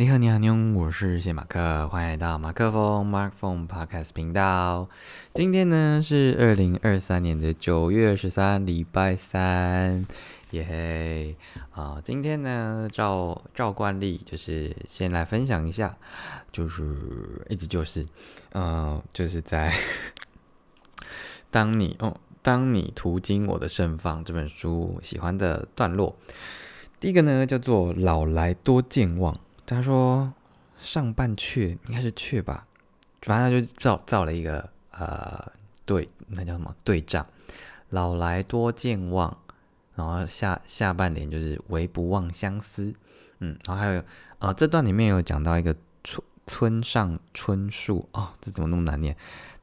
你好，你好，你好，我是谢马克，欢迎来到马克风 Mark Phone Podcast 频道。今天呢是二零二三年的九月十三，礼拜三，耶嘿！啊，今天呢照照惯例，就是先来分享一下，就是一直就是，嗯，就是在 当你哦，当你途经我的盛放这本书喜欢的段落，第一个呢叫做老来多健忘。他说：“上半阙应该是阙吧，反正他就造造了一个呃对，那叫什么对仗？老来多健忘，然后下下半联就是唯不忘相思。嗯，然后还有啊，这段里面有讲到一个村村上春树哦，这怎么那么难念？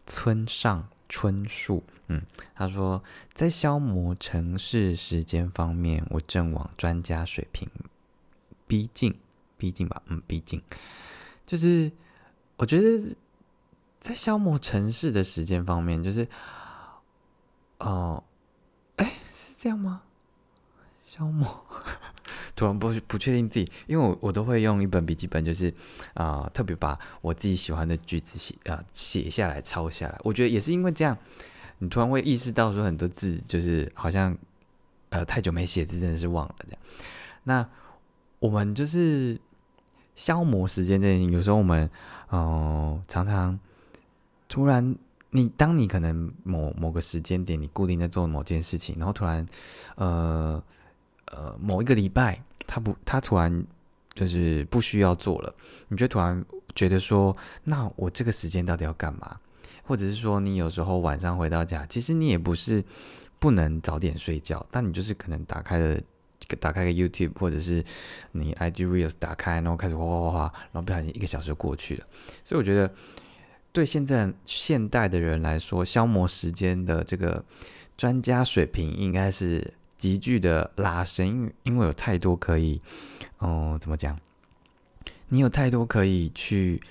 村上春树。嗯，他说在消磨城市时间方面，我正往专家水平逼近。”毕竟吧，嗯，毕竟就是我觉得在消磨城市的时间方面，就是哦，哎，是这样吗？消磨，突然不不确定自己，因为我我都会用一本笔记本，就是啊，特别把我自己喜欢的句子写啊写下来抄下来。我觉得也是因为这样，你突然会意识到说很多字就是好像呃太久没写字，真的是忘了这样。那我们就是消磨时间这件事情，有时候我们，嗯，常常突然，你当你可能某某个时间点，你固定在做某件事情，然后突然，呃呃，某一个礼拜，他不，他突然就是不需要做了，你就突然觉得说，那我这个时间到底要干嘛？或者是说，你有时候晚上回到家，其实你也不是不能早点睡觉，但你就是可能打开了。打开个 YouTube，或者是你 IG Reels 打开，然后开始哗哗哗哗，然后不小心一个小时就过去了。所以我觉得，对现在现代的人来说，消磨时间的这个专家水平应该是急剧的拉升，因为因为有太多可以，哦，怎么讲？你有太多可以去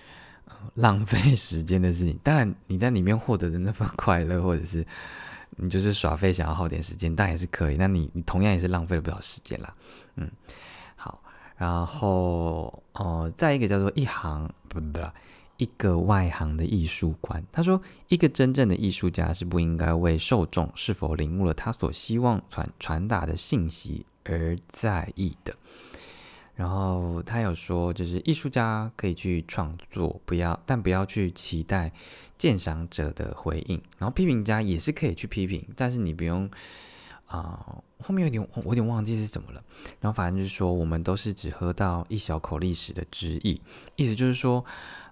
浪费时间的事情。当然，你在里面获得的那份快乐，或者是。你就是耍废，想要耗点时间，但也是可以。那你你同样也是浪费了不少时间啦。嗯，好，然后哦，再一个叫做一行不不不，一个外行的艺术观。他说，一个真正的艺术家是不应该为受众是否领悟了他所希望传传达的信息而在意的。然后他有说，就是艺术家可以去创作，不要，但不要去期待鉴赏者的回应。然后批评家也是可以去批评，但是你不用啊。后面有点我有点忘记是怎么了。然后反正就是说，我们都是只喝到一小口历史的汁液，意思就是说，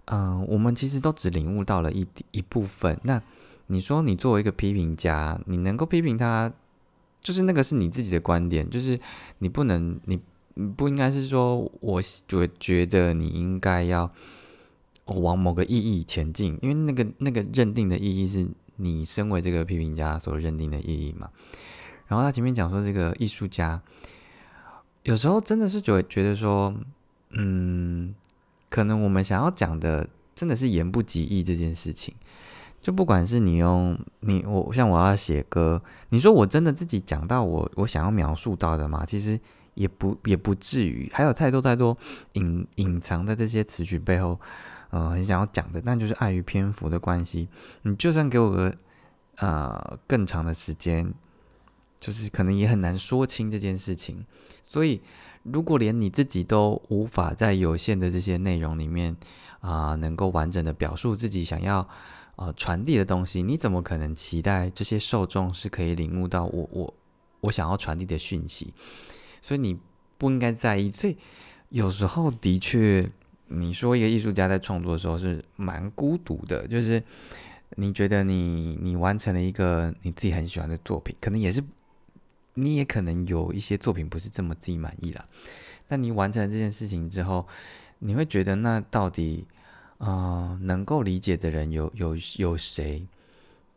嗯，我们其实都只领悟到了一一部分。那你说，你作为一个批评家，你能够批评他，就是那个是你自己的观点，就是你不能你。不应该是说，我我觉得你应该要往某个意义前进，因为那个那个认定的意义是你身为这个批评家所认定的意义嘛。然后他前面讲说，这个艺术家有时候真的是觉觉得说，嗯，可能我们想要讲的真的是言不及义这件事情。就不管是你用你我像我要写歌，你说我真的自己讲到我我想要描述到的嘛？其实。也不也不至于，还有太多太多隐隐藏在这些词曲背后，呃，很想要讲的，但就是碍于篇幅的关系，你就算给我个呃更长的时间，就是可能也很难说清这件事情。所以，如果连你自己都无法在有限的这些内容里面啊，能够完整的表述自己想要呃传递的东西，你怎么可能期待这些受众是可以领悟到我我我想要传递的讯息？所以你不应该在意。所以有时候的确，你说一个艺术家在创作的时候是蛮孤独的，就是你觉得你你完成了一个你自己很喜欢的作品，可能也是你也可能有一些作品不是这么自己满意了。那你完成这件事情之后，你会觉得那到底啊能够理解的人有有有谁？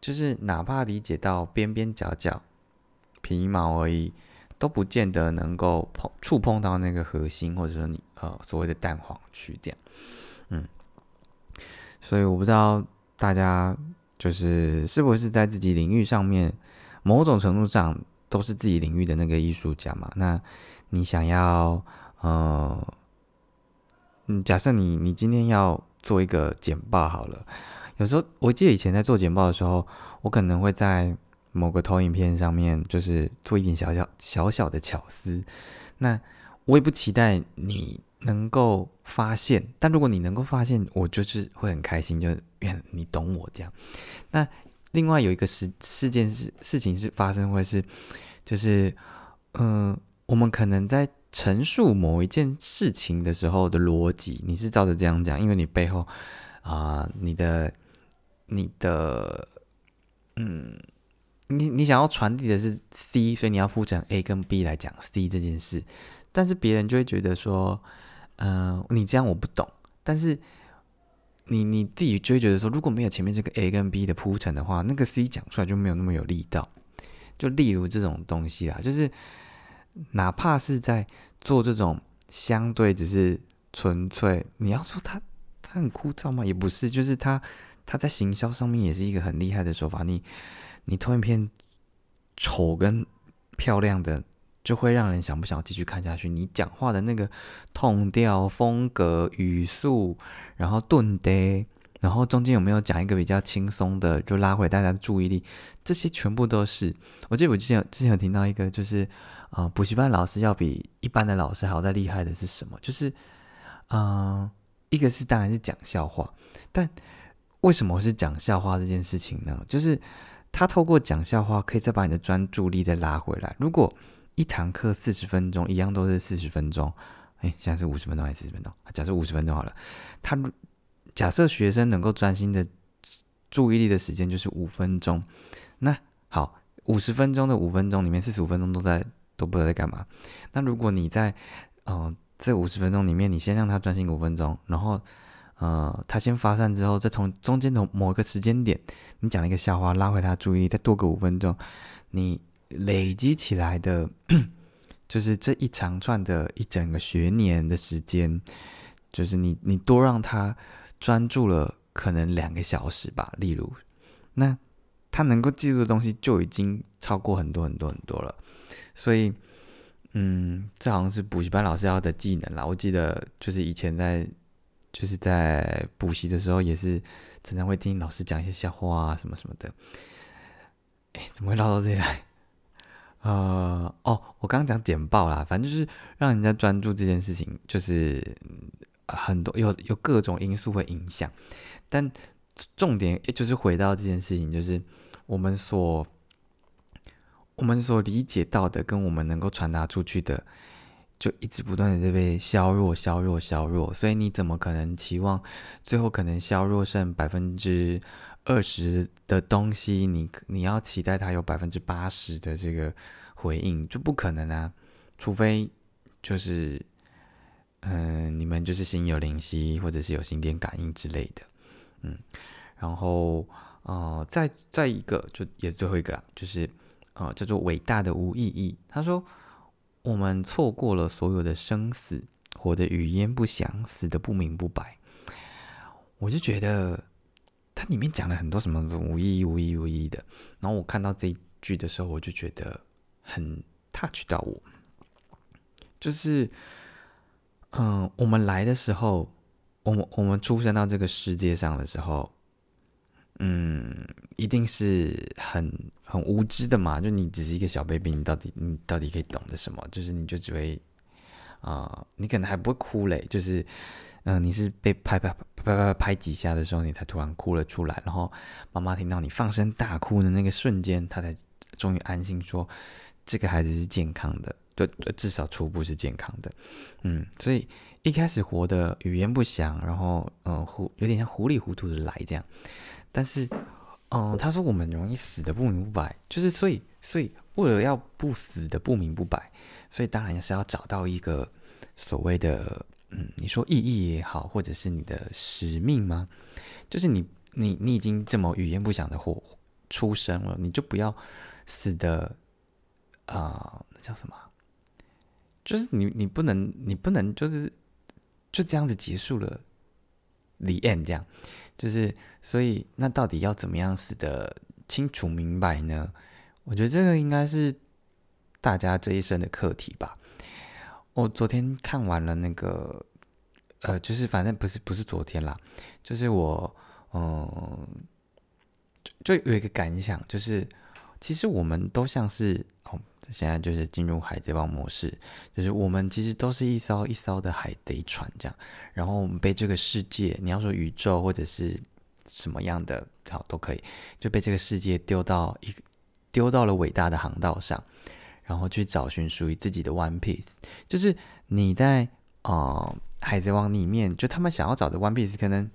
就是哪怕理解到边边角角、皮毛而已。都不见得能够碰触碰到那个核心，或者说你呃所谓的蛋黄区这样，嗯，所以我不知道大家就是是不是在自己领域上面，某种程度上都是自己领域的那个艺术家嘛？那你想要呃嗯，假设你你今天要做一个简报好了，有时候我记得以前在做简报的时候，我可能会在某个投影片上面就是做一点小小小小的巧思，那我也不期待你能够发现，但如果你能够发现，我就是会很开心，就愿你懂我这样。那另外有一个事事件是事情是发生会是，就是嗯，我们可能在。陈述某一件事情的时候的逻辑，你是照着这样讲，因为你背后啊，你的、你的，嗯，你你想要传递的是 C，所以你要铺成 A 跟 B 来讲 C 这件事，但是别人就会觉得说，嗯，你这样我不懂，但是你你自己就会觉得说，如果没有前面这个 A 跟 B 的铺陈的话，那个 C 讲出来就没有那么有力道。就例如这种东西啦，就是。哪怕是在做这种相对只是纯粹，你要说他他很枯燥吗？也不是，就是他他在行销上面也是一个很厉害的手法。你你投影片丑跟漂亮的，就会让人想不想继续看下去。你讲话的那个痛调、风格、语速，然后顿跌。然后中间有没有讲一个比较轻松的，就拉回大家的注意力？这些全部都是。我记得我之前之前有听到一个，就是啊，补习班老师要比一般的老师还要再厉害的是什么？就是嗯，一个是当然是讲笑话，但为什么是讲笑话这件事情呢？就是他透过讲笑话，可以再把你的专注力再拉回来。如果一堂课四十分钟，一样都是四十分钟，哎，现在是五十分钟还是四十分钟？假设五十分钟好了，他。假设学生能够专心的注意力的时间就是五分钟，那好，五十分钟的五分钟里面四十五分钟都在都不知道在干嘛。那如果你在呃这五十分钟里面，你先让他专心五分钟，然后呃他先发散之后，再从中间的某个时间点，你讲了一个笑话拉回他注意力，再多个五分钟，你累积起来的，就是这一长串的一整个学年的时间，就是你你多让他。专注了可能两个小时吧，例如，那他能够记住的东西就已经超过很多很多很多了，所以，嗯，这好像是补习班老师要的技能啦。我记得就是以前在就是在补习的时候，也是常常会听老师讲一些笑话啊什么什么的。哎，怎么会唠到这里来？呃，哦，我刚刚讲简报啦，反正就是让人家专注这件事情，就是。很多有有各种因素会影响，但重点就是回到这件事情，就是我们所我们所理解到的，跟我们能够传达出去的，就一直不断的在被削弱、削弱、削弱。所以你怎么可能期望最后可能削弱剩百分之二十的东西？你你要期待它有百分之八十的这个回应，就不可能啊！除非就是。嗯，你们就是心有灵犀，或者是有心电感应之类的，嗯，然后呃，再再一个就也最后一个啦，就是呃叫做伟大的无意义。他说我们错过了所有的生死，活得语焉不详，死的不明不白。我就觉得它里面讲了很多什么无意义、无意义、无意义的。然后我看到这一句的时候，我就觉得很 touch 到我，就是。嗯，我们来的时候，我们我们出生到这个世界上的时候，嗯，一定是很很无知的嘛。就你只是一个小 baby，你到底你到底可以懂得什么？就是你就只会啊，你可能还不会哭嘞。就是嗯，你是被拍拍拍拍拍拍几下的时候，你才突然哭了出来。然后妈妈听到你放声大哭的那个瞬间，她才终于安心说，这个孩子是健康的。对，至少初步是健康的，嗯，所以一开始活的语言不详，然后嗯糊有点像糊里糊涂的来这样，但是嗯他说我们容易死的不明不白，就是所以所以为了要不死的不明不白，所以当然是要找到一个所谓的嗯你说意义也好，或者是你的使命吗？就是你你你已经这么语言不详的活出生了，你就不要死的啊那叫什么？就是你，你不能，你不能，就是就这样子结束了，the end 这样，就是所以那到底要怎么样死的清楚明白呢？我觉得这个应该是大家这一生的课题吧。我昨天看完了那个呃，就是反正不是不是昨天啦，就是我嗯，就就有一个感想，就是其实我们都像是哦，现在就是进入海贼王模式，就是我们其实都是一艘一艘的海贼船这样，然后我们被这个世界，你要说宇宙或者是什么样的好都可以，就被这个世界丢到一丢到了伟大的航道上。然后去找寻属于自己的 One Piece，就是你在啊海贼王里面，就他们想要找的 One Piece，可能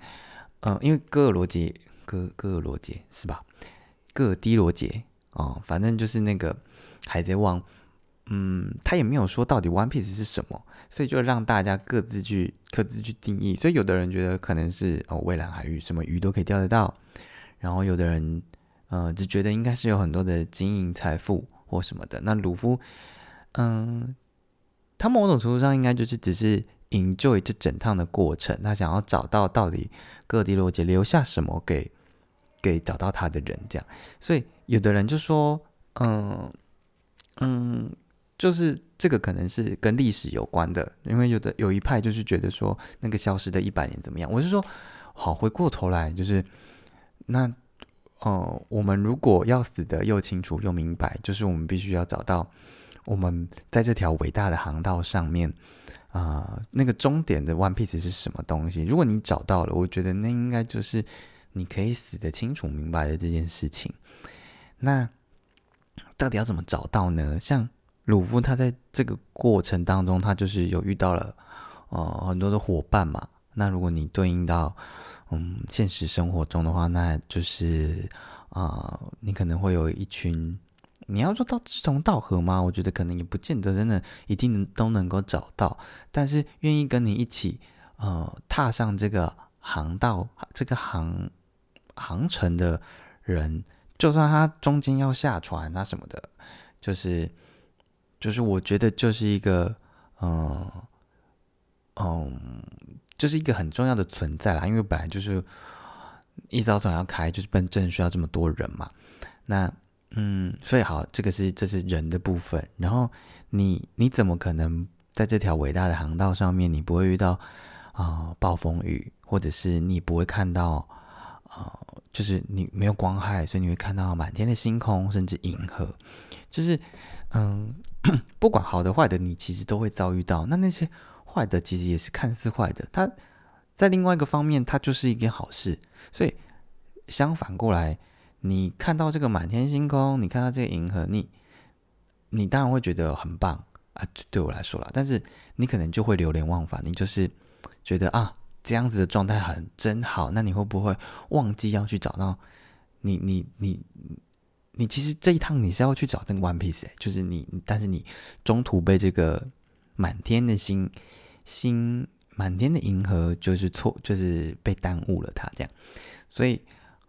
嗯，因为戈尔罗杰、戈戈尔罗杰是吧？戈尔迪罗杰哦，反正就是那个海贼王，嗯，他也没有说到底 One Piece 是什么，所以就让大家各自去各自去定义。所以有的人觉得可能是哦，蔚蓝海域什么鱼都可以钓得到，然后有的人呃只觉得应该是有很多的金银财富。或什么的，那鲁夫，嗯，他某种程度上应该就是只是 enjoy 这整趟的过程，他想要找到到底各地罗杰留下什么给给找到他的人，这样。所以有的人就说，嗯嗯，就是这个可能是跟历史有关的，因为有的有一派就是觉得说那个消失的一百年怎么样？我是说，好，回过头来就是那。哦，我们如果要死的又清楚又明白，就是我们必须要找到我们在这条伟大的航道上面啊，那个终点的 One Piece 是什么东西？如果你找到了，我觉得那应该就是你可以死的清楚明白的这件事情。那到底要怎么找到呢？像鲁夫他在这个过程当中，他就是有遇到了呃很多的伙伴嘛。那如果你对应到嗯，现实生活中的话，那就是啊，你可能会有一群，你要说到志同道合吗？我觉得可能也不见得，真的一定都能够找到。但是愿意跟你一起呃踏上这个航道、这个航航程的人，就算他中间要下船啊什么的，就是就是我觉得就是一个嗯嗯。就是一个很重要的存在啦，因为本来就是一早船要开，就是本正需要这么多人嘛。那嗯，所以好，这个是这是人的部分。然后你你怎么可能在这条伟大的航道上面，你不会遇到啊暴风雨，或者是你不会看到啊，就是你没有光害，所以你会看到满天的星空，甚至银河。就是嗯，不管好的坏的，你其实都会遭遇到。那那些。坏的其实也是看似坏的，它在另外一个方面，它就是一件好事。所以相反过来，你看到这个满天星空，你看到这个银河，你你当然会觉得很棒啊，对我来说啦。但是你可能就会流连忘返，你就是觉得啊，这样子的状态很真好。那你会不会忘记要去找到你你你你其实这一趟你是要去找那个 One Piece，就是你，但是你中途被这个满天的星。星满天的银河就是错，就是被耽误了它这样，所以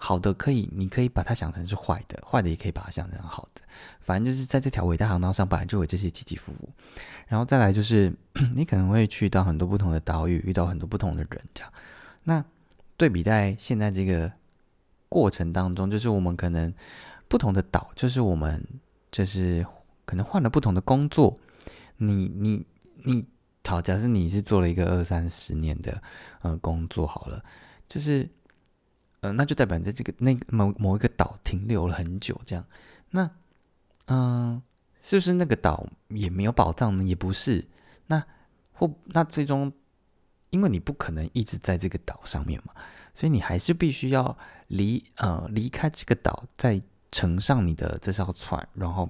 好的可以，你可以把它想成是坏的，坏的也可以把它想成好的，反正就是在这条伟大航道上本来就有这些起起伏伏，然后再来就是 你可能会去到很多不同的岛屿，遇到很多不同的人这样，那对比在现在这个过程当中，就是我们可能不同的岛，就是我们就是可能换了不同的工作，你你你。好，假设你是做了一个二三十年的呃工作，好了，就是呃，那就代表你在这个那某某一个岛停留了很久，这样，那嗯，是不是那个岛也没有宝藏呢？也不是，那或那最终，因为你不可能一直在这个岛上面嘛，所以你还是必须要离呃离开这个岛，再乘上你的这艘船，然后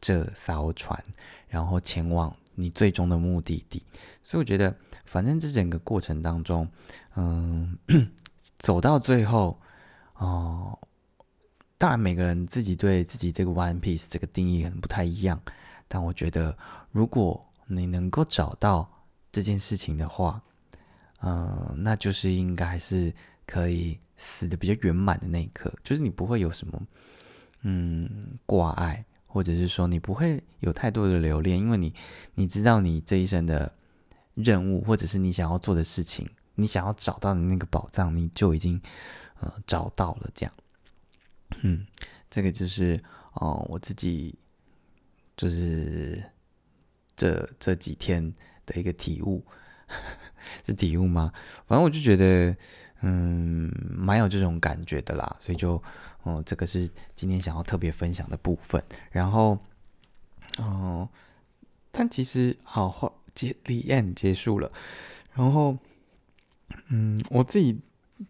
这艘船，然后前往。你最终的目的地，所以我觉得，反正这整个过程当中，嗯，走到最后，哦，当然每个人自己对自己这个 One Piece 这个定义可能不太一样，但我觉得，如果你能够找到这件事情的话，嗯，那就是应该是可以死的比较圆满的那一刻，就是你不会有什么，嗯，挂碍。或者是说你不会有太多的留恋，因为你你知道你这一生的任务，或者是你想要做的事情，你想要找到的那个宝藏，你就已经呃找到了。这样，嗯，这个就是哦我自己就是这这几天的一个体悟。是体悟吗？反正我就觉得，嗯，蛮有这种感觉的啦。所以就，哦，这个是今天想要特别分享的部分。然后，哦，但其实好话，结李宴结束了。然后，嗯，我自己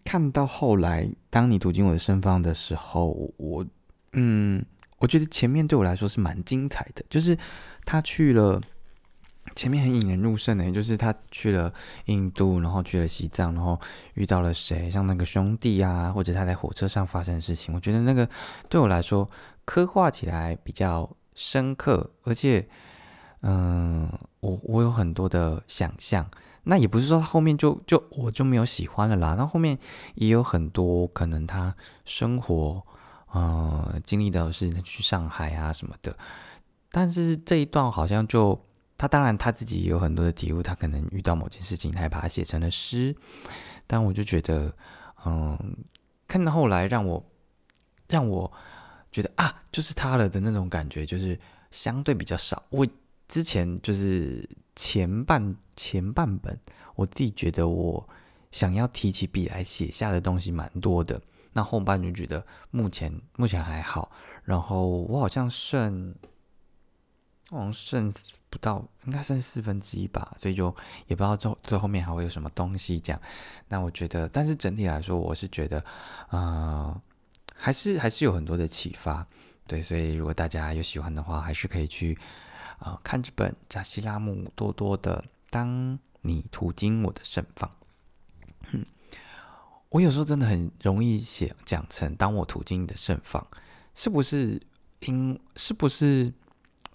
看到后来，当你读进我的身方的时候，我，嗯，我觉得前面对我来说是蛮精彩的，就是他去了。前面很引人入胜的，就是他去了印度，然后去了西藏，然后遇到了谁，像那个兄弟啊，或者他在火车上发生的事情，我觉得那个对我来说刻画起来比较深刻，而且，嗯，我我有很多的想象。那也不是说他后面就就我就没有喜欢了啦，那后面也有很多可能他生活，呃，经历的是去上海啊什么的，但是这一段好像就。他当然他自己也有很多的体悟，他可能遇到某件事情，他把它写成了诗。但我就觉得，嗯，看到后来让我让我觉得啊，就是他了的那种感觉，就是相对比较少。我之前就是前半前半本，我自己觉得我想要提起笔来写下的东西蛮多的。那后半就觉得目前目前还好。然后我好像剩。好像剩不到，应该剩四分之一吧，所以就也不知道最最后面还会有什么东西这样。那我觉得，但是整体来说，我是觉得，呃，还是还是有很多的启发。对，所以如果大家有喜欢的话，还是可以去啊看这本加西拉姆多多的《当你途经我的盛放》。我有时候真的很容易写讲成“当我途经你的盛放”，是不是？因是不是？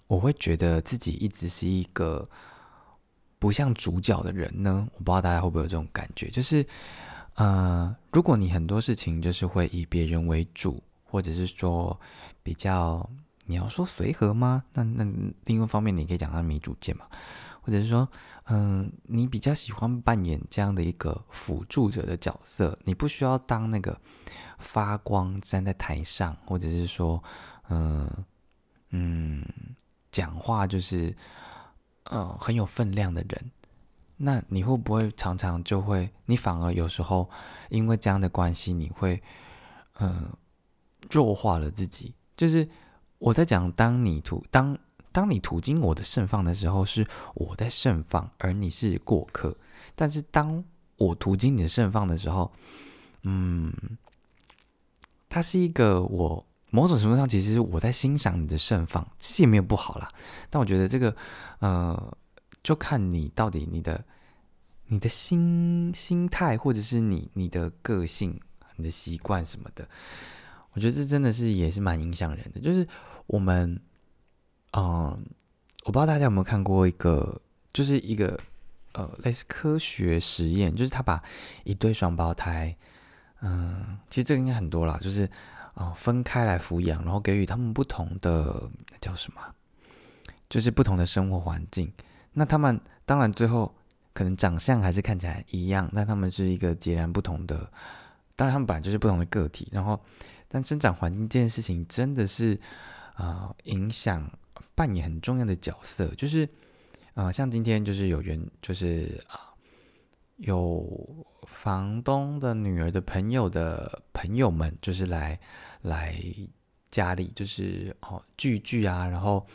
我会觉得自己一直是一个不像主角的人呢。我不知道大家会不会有这种感觉，就是，呃，如果你很多事情就是会以别人为主，或者是说比较你要说随和吗？那那另一方面你可以讲他没主见嘛，或者是说，嗯，你比较喜欢扮演这样的一个辅助者的角色，你不需要当那个发光站在台上，或者是说，嗯嗯。讲话就是，呃，很有分量的人，那你会不会常常就会，你反而有时候因为这样的关系，你会，呃，弱化了自己。就是我在讲，当你途当当你途经我的盛放的时候，是我在盛放，而你是过客。但是当我途经你的盛放的时候，嗯，它是一个我。某种程度上，其实我在欣赏你的盛放，其实也没有不好啦。但我觉得这个，呃，就看你到底你的你的心心态，或者是你你的个性、你的习惯什么的。我觉得这真的是也是蛮影响人的。就是我们，嗯，我不知道大家有没有看过一个，就是一个呃类似科学实验，就是他把一对双胞胎，嗯，其实这个应该很多啦，就是。啊，分开来抚养，然后给予他们不同的叫什么？就是不同的生活环境。那他们当然最后可能长相还是看起来一样，但他们是一个截然不同的。当然，他们本来就是不同的个体。然后，但生长环境这件事情真的是啊，影响扮演很重要的角色。就是啊，像今天就是有缘，就是啊，有房东的女儿的朋友的朋友们，就是来。来家里就是哦聚聚啊，然后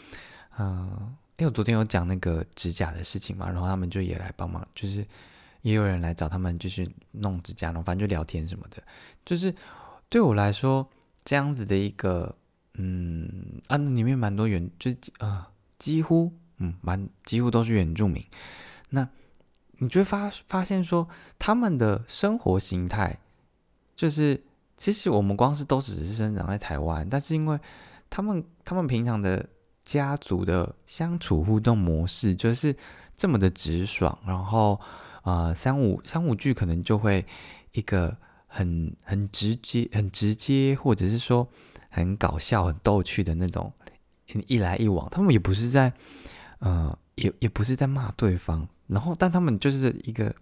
嗯，因为我昨天有讲那个指甲的事情嘛，然后他们就也来帮忙，就是也有人来找他们，就是弄指甲，然后反正就聊天什么的。就是对我来说，这样子的一个嗯啊，里面蛮多原，就是啊几乎嗯蛮几乎都是原住民。那你就会发发现说，他们的生活形态就是。其实我们光是都只是生长在台湾，但是因为他们他们平常的家族的相处互动模式就是这么的直爽，然后呃三五三五句可能就会一个很很直接很直接，或者是说很搞笑很逗趣的那种一来一往，他们也不是在呃也也不是在骂对方，然后但他们就是一个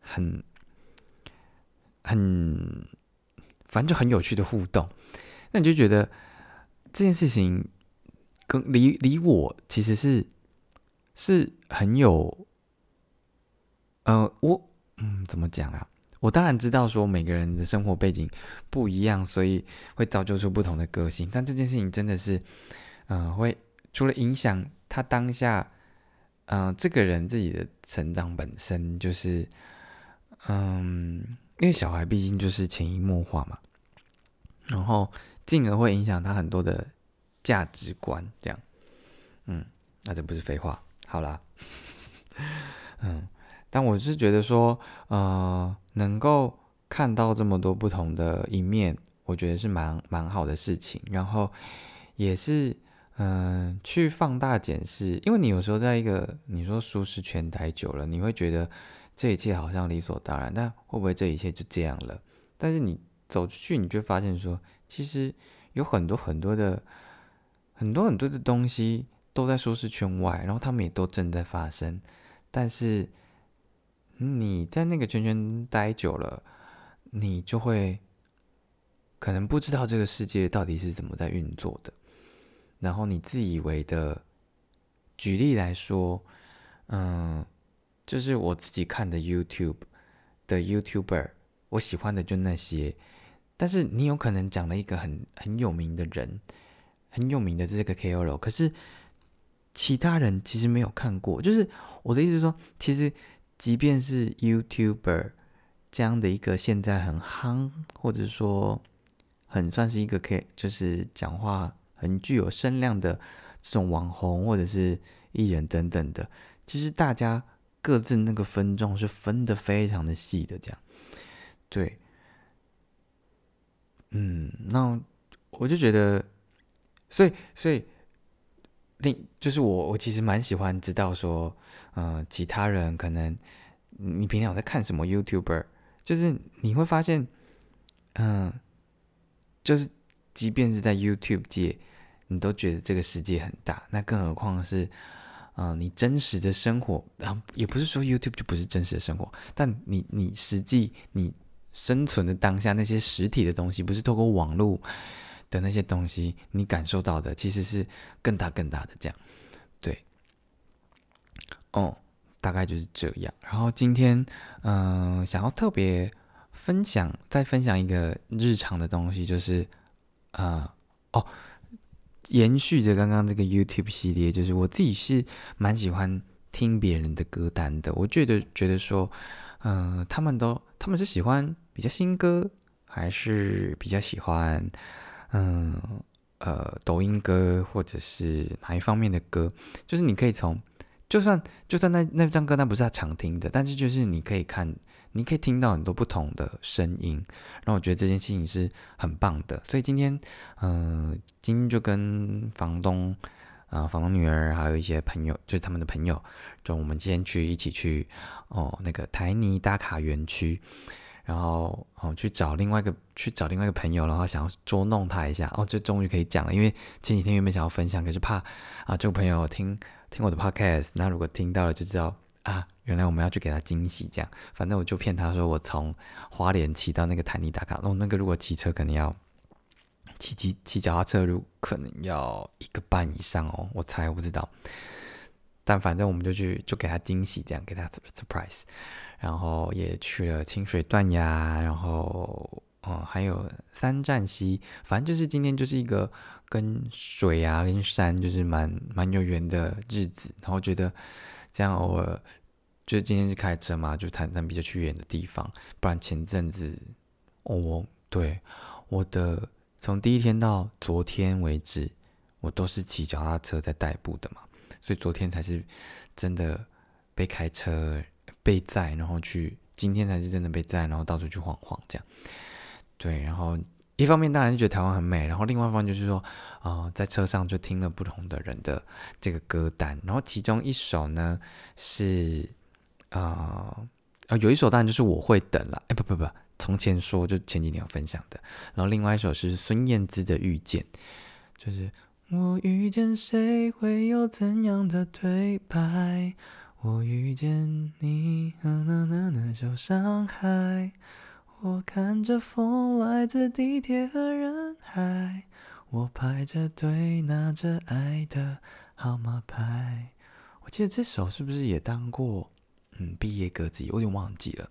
很很。反正就很有趣的互动，那你就觉得这件事情跟离离我其实是是很有，呃，我嗯，怎么讲啊？我当然知道说每个人的生活背景不一样，所以会造就出不同的个性。但这件事情真的是，嗯，会除了影响他当下，嗯，这个人自己的成长本身，就是，嗯，因为小孩毕竟就是潜移默化嘛，然后进而会影响他很多的价值观，这样，嗯，那这不是废话，好啦，嗯。但我是觉得说，呃，能够看到这么多不同的一面，我觉得是蛮蛮好的事情。然后也是，嗯，去放大检视，因为你有时候在一个你说舒适圈待久了，你会觉得这一切好像理所当然。但会不会这一切就这样了？但是你走出去，你就发现说，其实有很多很多的很多很多的东西都在舒适圈外，然后他们也都正在发生，但是。你在那个圈圈待久了，你就会可能不知道这个世界到底是怎么在运作的。然后你自以为的，举例来说，嗯，就是我自己看的 YouTube 的 YouTuber，我喜欢的就那些。但是你有可能讲了一个很很有名的人，很有名的这个 KOL，可是其他人其实没有看过。就是我的意思是说，其实。即便是 YouTuber 这样的一个现在很夯，或者说很算是一个可以就是讲话很具有声量的这种网红或者是艺人等等的，其实大家各自那个分众是分的非常的细的，这样对，嗯，那我就觉得，所以所以。另就是我，我其实蛮喜欢知道说，嗯，其他人可能你平常有在看什么 YouTuber，就是你会发现，嗯，就是即便是在 YouTube 界，你都觉得这个世界很大，那更何况是，嗯，你真实的生活，然后也不是说 YouTube 就不是真实的生活，但你你实际你生存的当下那些实体的东西，不是透过网络。的那些东西，你感受到的其实是更大更大的这样，对，哦，大概就是这样。然后今天，嗯，想要特别分享，再分享一个日常的东西，就是，啊，哦，延续着刚刚这个 YouTube 系列，就是我自己是蛮喜欢听别人的歌单的。我觉得觉得说，嗯，他们都他们是喜欢比较新歌，还是比较喜欢。嗯，呃，抖音歌或者是哪一方面的歌，就是你可以从，就算就算那那张歌单不是他常听的，但是就是你可以看，你可以听到很多不同的声音，然后我觉得这件事情是很棒的。所以今天，嗯，今天就跟房东啊，房东女儿还有一些朋友，就是他们的朋友，就我们今天去一起去哦，那个台泥打卡园区。然后哦，去找另外一个去找另外一个朋友，然后想要捉弄他一下哦，这终于可以讲了。因为前几天原本想要分享，可是怕啊，这个朋友听听我的 podcast，那如果听到了就知道啊，原来我们要去给他惊喜。这样，反正我就骗他说我从花莲骑到那个台泥打卡，哦，那个如果骑车可能要骑骑骑脚踏车路可能要一个半以上哦，我猜我不知道。但反正我们就去就给他惊喜，这样给他 surprise。然后也去了清水断崖，然后哦还有三站溪，反正就是今天就是一个跟水啊跟山就是蛮蛮有缘的日子。然后觉得这样偶尔就今天是开车嘛，就谈谈比较去远的地方。不然前阵子我对我的从第一天到昨天为止，我都是骑脚踏车在代步的嘛，所以昨天才是真的被开车。被载，然后去今天才是真的被载，然后到处去晃晃这样。对，然后一方面当然是觉得台湾很美，然后另外一方面就是说，啊，在车上就听了不同的人的这个歌单，然后其中一首呢是啊啊有一首当然就是我会等了，哎不不不，从前说就前几年有分享的，然后另外一首是孙燕姿的遇见，就是我遇见谁会有怎样的对白。我遇见你，那那那那受伤害。我看着风来自地铁和人海。我排着队拿着爱的号码牌。我记得这首是不是也当过？嗯，毕业歌词，我有点忘记了。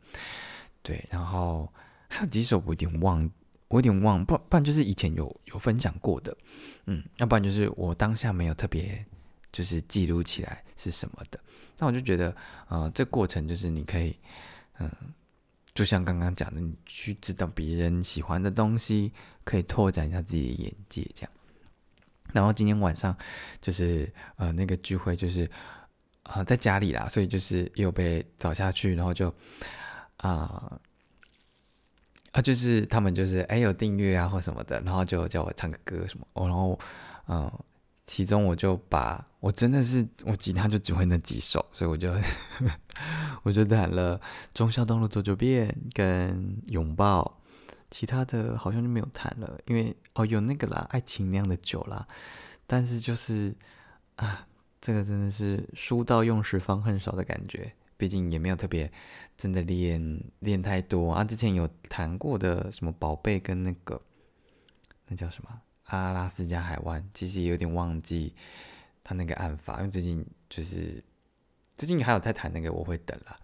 对，然后还有几首我有点忘，我有点忘，不不然就是以前有有分享过的，嗯，要不然就是我当下没有特别就是记录起来是什么的。那我就觉得，呃，这过程就是你可以，嗯，就像刚刚讲的，你去知道别人喜欢的东西，可以拓展一下自己的眼界，这样。然后今天晚上就是呃那个聚会就是呃在家里啦，所以就是又被找下去，然后就啊啊就是他们就是哎有订阅啊或什么的，然后就叫我唱个歌什么，哦然后嗯其中我就把我真的是我吉他就只会那几首，所以我就 我就弹了忠孝东路走九遍跟拥抱。其他的好像就没有弹了，因为哦有那个啦，爱情酿的酒啦，但是就是啊，这个真的是书到用时方恨少的感觉，毕竟也没有特别真的练练太多啊。之前有弹过的什么宝贝跟那个那叫什么阿拉斯加海湾，其实也有点忘记他那个案发，因为最近就是最近还有在谈那个，我会等了。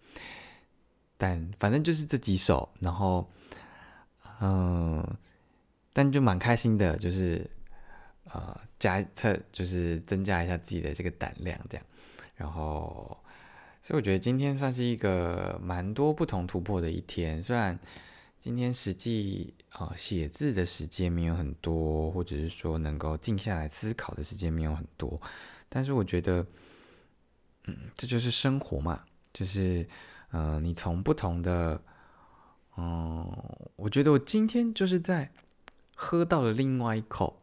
但反正就是这几首，然后。嗯，但就蛮开心的，就是呃加测，就是增加一下自己的这个胆量，这样。然后，所以我觉得今天算是一个蛮多不同突破的一天。虽然今天实际啊写字的时间没有很多，或者是说能够静下来思考的时间没有很多，但是我觉得，嗯，这就是生活嘛，就是呃，你从不同的。嗯，我觉得我今天就是在喝到了另外一口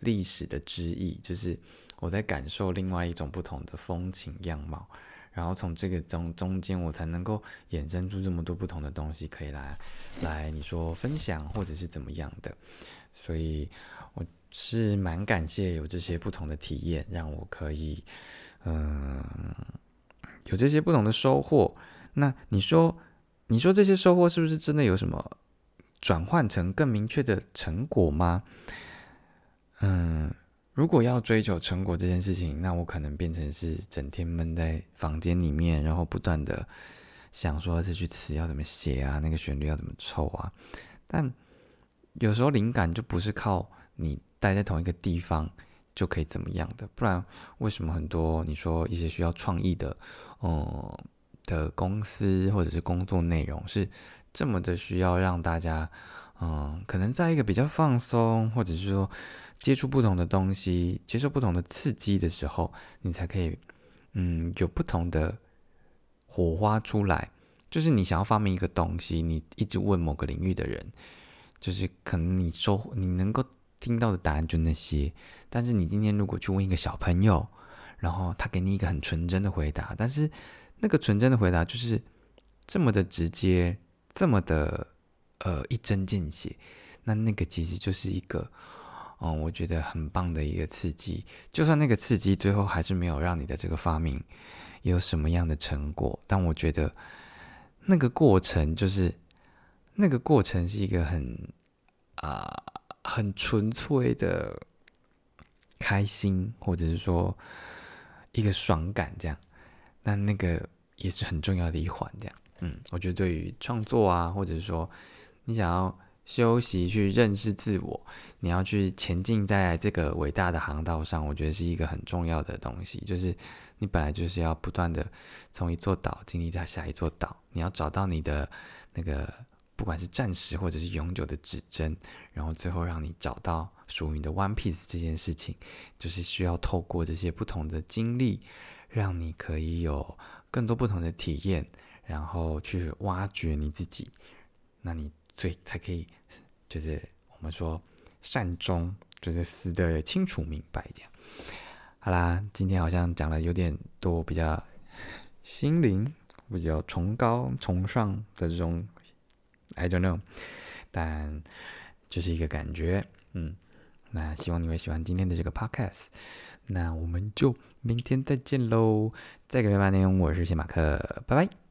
历史的汁液，就是我在感受另外一种不同的风情样貌，然后从这个中中间，我才能够衍生出这么多不同的东西，可以来来你说分享或者是怎么样的，所以我是蛮感谢有这些不同的体验，让我可以嗯有这些不同的收获。那你说？你说这些收获是不是真的有什么转换成更明确的成果吗？嗯，如果要追求成果这件事情，那我可能变成是整天闷在房间里面，然后不断的想说这句词要怎么写啊，那个旋律要怎么凑啊。但有时候灵感就不是靠你待在同一个地方就可以怎么样的，不然为什么很多你说一些需要创意的，嗯？的公司或者是工作内容是这么的需要让大家，嗯，可能在一个比较放松，或者是说接触不同的东西，接受不同的刺激的时候，你才可以，嗯，有不同的火花出来。就是你想要发明一个东西，你一直问某个领域的人，就是可能你收你能够听到的答案就那些，但是你今天如果去问一个小朋友，然后他给你一个很纯真的回答，但是。那个纯真的回答就是这么的直接，这么的呃一针见血。那那个其实就是一个，嗯，我觉得很棒的一个刺激。就算那个刺激最后还是没有让你的这个发明有什么样的成果，但我觉得那个过程就是那个过程是一个很啊很纯粹的开心，或者是说一个爽感这样。那那个也是很重要的一环，这样，嗯，我觉得对于创作啊，或者说你想要休息去认识自我，你要去前进在这个伟大的航道上，我觉得是一个很重要的东西。就是你本来就是要不断的从一座岛经历在下一座岛，你要找到你的那个不管是暂时或者是永久的指针，然后最后让你找到属于你的 One Piece 这件事情，就是需要透过这些不同的经历。让你可以有更多不同的体验，然后去挖掘你自己，那你所以才可以就是我们说善终，就是死的清楚明白这样。好啦，今天好像讲了有点多，比较心灵比较崇高崇尚的这种，I don't know，但就是一个感觉，嗯，那希望你会喜欢今天的这个 podcast。那我们就明天再见喽！再给拜拜，我是谢马克，拜拜。